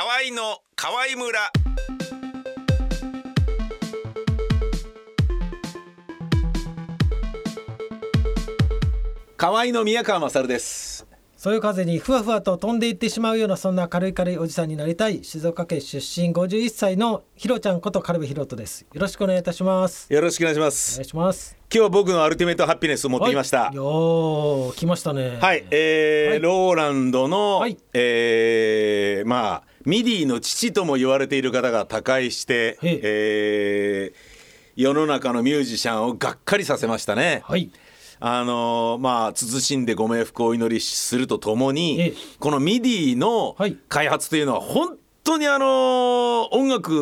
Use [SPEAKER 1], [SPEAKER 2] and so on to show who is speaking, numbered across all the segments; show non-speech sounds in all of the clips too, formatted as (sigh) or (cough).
[SPEAKER 1] 河合の河合村。河合の宮川勝です。
[SPEAKER 2] そういう風にふわふわと飛んでいってしまうようなそんな軽い軽いおじさんになりたい静岡県出身51歳のひろちゃんこと軽部ひろとです。よろしくお願いいたします。
[SPEAKER 1] よろしくお願いしま
[SPEAKER 2] お
[SPEAKER 1] す
[SPEAKER 2] 願いします。
[SPEAKER 1] 今日は僕のアルティメットハッピネスを持ってきました。
[SPEAKER 2] はい、よー来ましたね。
[SPEAKER 1] はい、えー
[SPEAKER 2] はい。
[SPEAKER 1] ローランドの、
[SPEAKER 2] はい。
[SPEAKER 1] えーまあ MIDI の父とも言われている方が他界して、
[SPEAKER 2] え
[SPEAKER 1] ー世の中のミュージシャンをがっかりさせましたね。
[SPEAKER 2] はい
[SPEAKER 1] あのーまあ慎んでご冥福をお祈りするとともに、
[SPEAKER 2] ええ。
[SPEAKER 1] この MIDI の
[SPEAKER 2] はい。
[SPEAKER 1] 開発というのは本当にあのー音楽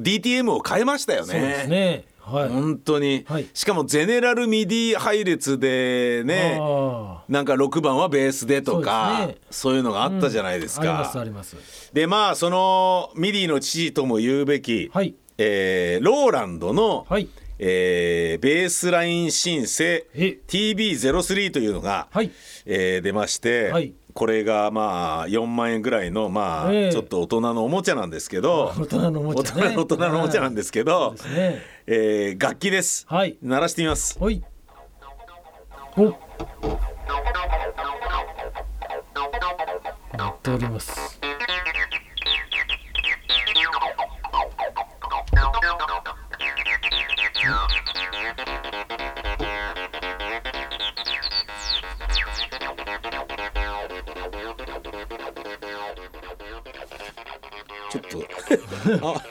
[SPEAKER 1] DTM を変えましたよね。
[SPEAKER 2] そうですね。はい。
[SPEAKER 1] 本当に、
[SPEAKER 2] はい。
[SPEAKER 1] しかもゼネラル MIDI 配列でね
[SPEAKER 2] あ
[SPEAKER 1] なんか6番はベースでとかそう,、
[SPEAKER 2] そう
[SPEAKER 1] いうのがあったじゃないです
[SPEAKER 2] ーあります
[SPEAKER 1] か。
[SPEAKER 2] あります。
[SPEAKER 1] でまあその MIDI の父とも言うべき、
[SPEAKER 2] はい。
[SPEAKER 1] えーローランドの、
[SPEAKER 2] はい
[SPEAKER 1] えーベースラインシンセ
[SPEAKER 2] え。
[SPEAKER 1] TB03 というのが、
[SPEAKER 2] はい。
[SPEAKER 1] えー出まして、
[SPEAKER 2] はい。
[SPEAKER 1] これがまあ4万円ぐらいのまあ、
[SPEAKER 2] ええ。
[SPEAKER 1] ちょっと大人のおもちゃなんですけど (laughs)
[SPEAKER 2] 大人のおもちゃね。
[SPEAKER 1] 大人大人のおもちゃなんですけど、
[SPEAKER 2] ね。
[SPEAKER 1] えー楽器です、
[SPEAKER 2] はい。
[SPEAKER 1] 鳴らしてみます。
[SPEAKER 2] はい。お。やっております
[SPEAKER 1] ちょっと (laughs) あ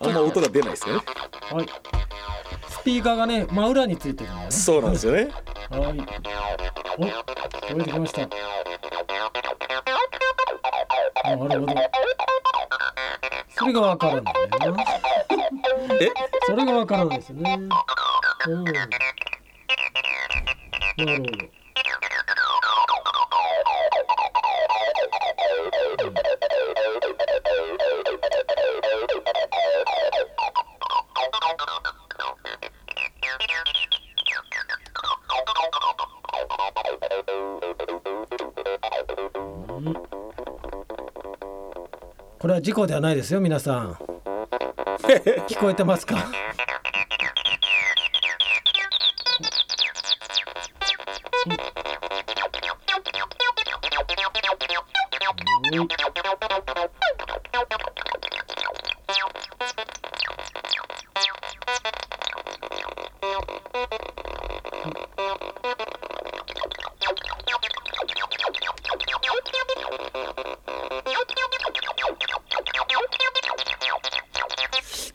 [SPEAKER 1] あんま音が出ないですよね
[SPEAKER 2] はいスピーカーがね真裏についてるんだよね
[SPEAKER 1] そうなんですよね
[SPEAKER 2] はい。お、聞こえてきました。なるほど。それがわからないんだよな。
[SPEAKER 1] え？
[SPEAKER 2] それがわからないですね。うん。なるほど。これは事故ではないですよ、皆さん。(laughs) 聞こえてますか？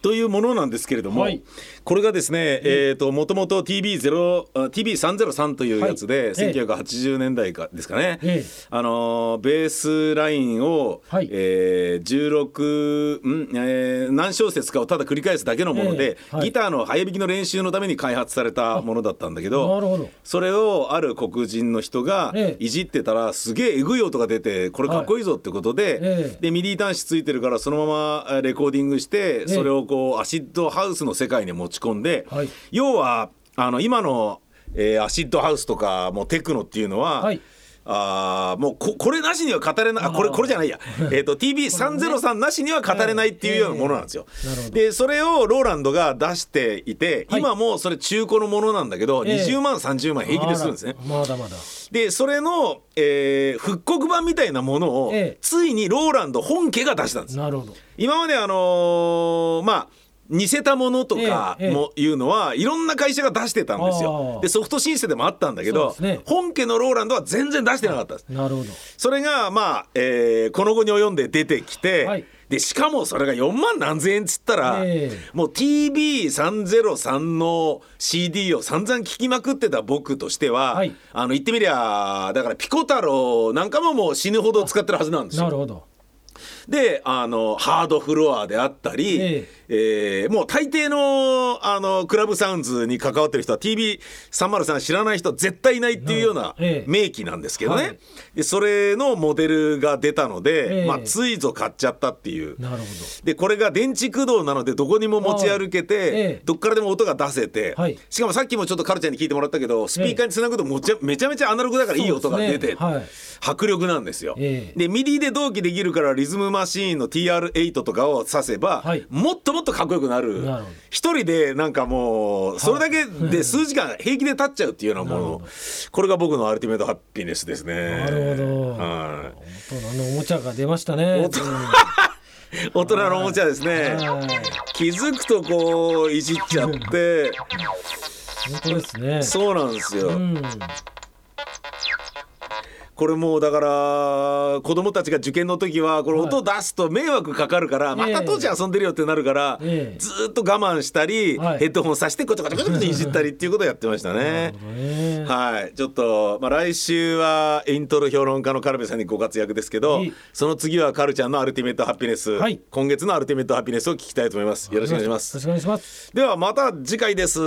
[SPEAKER 1] というものなんですけれども、
[SPEAKER 2] はい。
[SPEAKER 1] これがですね、えー、ともともと TB0 あ TB303 というやつで、
[SPEAKER 2] はい。ええ
[SPEAKER 1] 1980年代かですかね、
[SPEAKER 2] ええ。
[SPEAKER 1] あのーベースラインを、
[SPEAKER 2] はい。
[SPEAKER 1] えー16ん、えー何小節かをただ繰り返すだけのもので、
[SPEAKER 2] ええ。はい。
[SPEAKER 1] ギターの早弾きの練習のために開発されたものだったんだけど
[SPEAKER 2] なるほど。
[SPEAKER 1] それをある黒人の人が
[SPEAKER 2] ええ。
[SPEAKER 1] いじってたらすげええぐい音が出てこれかっこいいぞってことで、
[SPEAKER 2] ええ。
[SPEAKER 1] で MIDI 端子ついてるからそのままえーレコーディングして
[SPEAKER 2] え。
[SPEAKER 1] それをこうアシッドハウスの世界に持ち込んで、
[SPEAKER 2] はい。
[SPEAKER 1] 要はあの今の、えーアシッドハウスとかもうテクノっていうのは、
[SPEAKER 2] はい
[SPEAKER 1] あーもうここれなしには語れないあこれこれじゃないや、えー、と TB303 なしには語れないっていうようなものなんですよ。でそれをローランドが出していて、
[SPEAKER 2] はい
[SPEAKER 1] 今もそれ中古のものなんだけど、
[SPEAKER 2] ええ
[SPEAKER 1] 20万30万平気でするんですね。
[SPEAKER 2] まだまだ。
[SPEAKER 1] でそれの、えー復刻版みたいなものを、
[SPEAKER 2] ええ
[SPEAKER 1] ついにローランド本家が出したんです。
[SPEAKER 2] なるほど。
[SPEAKER 1] 今まであのーまあ似せたものとかもいうのはいろんな会社が出してたんです
[SPEAKER 2] あ
[SPEAKER 1] よ。
[SPEAKER 2] ー
[SPEAKER 1] でソフトシンセでもあったんだけど、
[SPEAKER 2] ね
[SPEAKER 1] 本家のローランドは全然出してなかったんです。
[SPEAKER 2] なるほど。
[SPEAKER 1] それがまあ、えーこの後に及んで出てきて、
[SPEAKER 2] はい
[SPEAKER 1] でしかもそれが4万何千円っつったら、
[SPEAKER 2] ええ
[SPEAKER 1] もう TB303 の CD を散々聴きまくってた僕としては、
[SPEAKER 2] はい
[SPEAKER 1] あの言ってみりゃだからピコ太郎なんかももう死ぬほど使ってるはずなんですよ。
[SPEAKER 2] なるほど。
[SPEAKER 1] であのハードフロアであったり、
[SPEAKER 2] え
[SPEAKER 1] えーもう大抵のあのクラブサウンズに関わってる人は TV303 知らない人絶対いないっていうような
[SPEAKER 2] ええ。
[SPEAKER 1] 名機なんですけどね、
[SPEAKER 2] はい。
[SPEAKER 1] でそれのモデルが出たので、
[SPEAKER 2] ええ。
[SPEAKER 1] まあ、ついぞ買っちゃったっていう。
[SPEAKER 2] なるほ
[SPEAKER 1] でこれが電池駆動なのでどこにも持ち歩けて、どっからでも音が出せて、
[SPEAKER 2] はい。
[SPEAKER 1] しかもさっきもちょっとカルちゃんに聞いてもらったけどスピーカーにつなぐともちゃめちゃめちゃアナログだからいい音が出て、
[SPEAKER 2] はい。
[SPEAKER 1] 迫力なんですよ。
[SPEAKER 2] ええ。
[SPEAKER 1] で MIDI で同期できるからリズムマシーンの TR8 とかを挿せば、
[SPEAKER 2] はい。
[SPEAKER 1] もっともっとかっこよくなる。一人でなんかもうそれだけで数時間平気で経っちゃうっていうようなもの。これが僕のアルティメットハッピネスですね。
[SPEAKER 2] なるほど。
[SPEAKER 1] はい。
[SPEAKER 2] 大人のおもちゃが出ましたね。
[SPEAKER 1] 大人。(laughs) のおもちゃですね。気づくとこういじっちゃって。
[SPEAKER 2] 本当ですね。
[SPEAKER 1] そうなんですよ、
[SPEAKER 2] うん
[SPEAKER 1] これもうだから子供たちが受験の時はこれ音出すと迷惑かかるから、また当時遊んでるよってなるから、
[SPEAKER 2] ええ。
[SPEAKER 1] ずーっと我慢したり、
[SPEAKER 2] はい。
[SPEAKER 1] ヘッドホンさしてこちょこちょこちょこちょいじったりっていうことをやってました
[SPEAKER 2] な
[SPEAKER 1] ね。はい、ちょっと、まあ、来週はイントロ評論家のカルベさんにご活躍ですけどその次はカルちゃんのアルティメットハピネス、
[SPEAKER 2] はい。
[SPEAKER 1] 今月のアルティメットハピネスを聞きたいと思います。よろしくお願いします。
[SPEAKER 2] よろしくお願いします。
[SPEAKER 1] ではまた次回です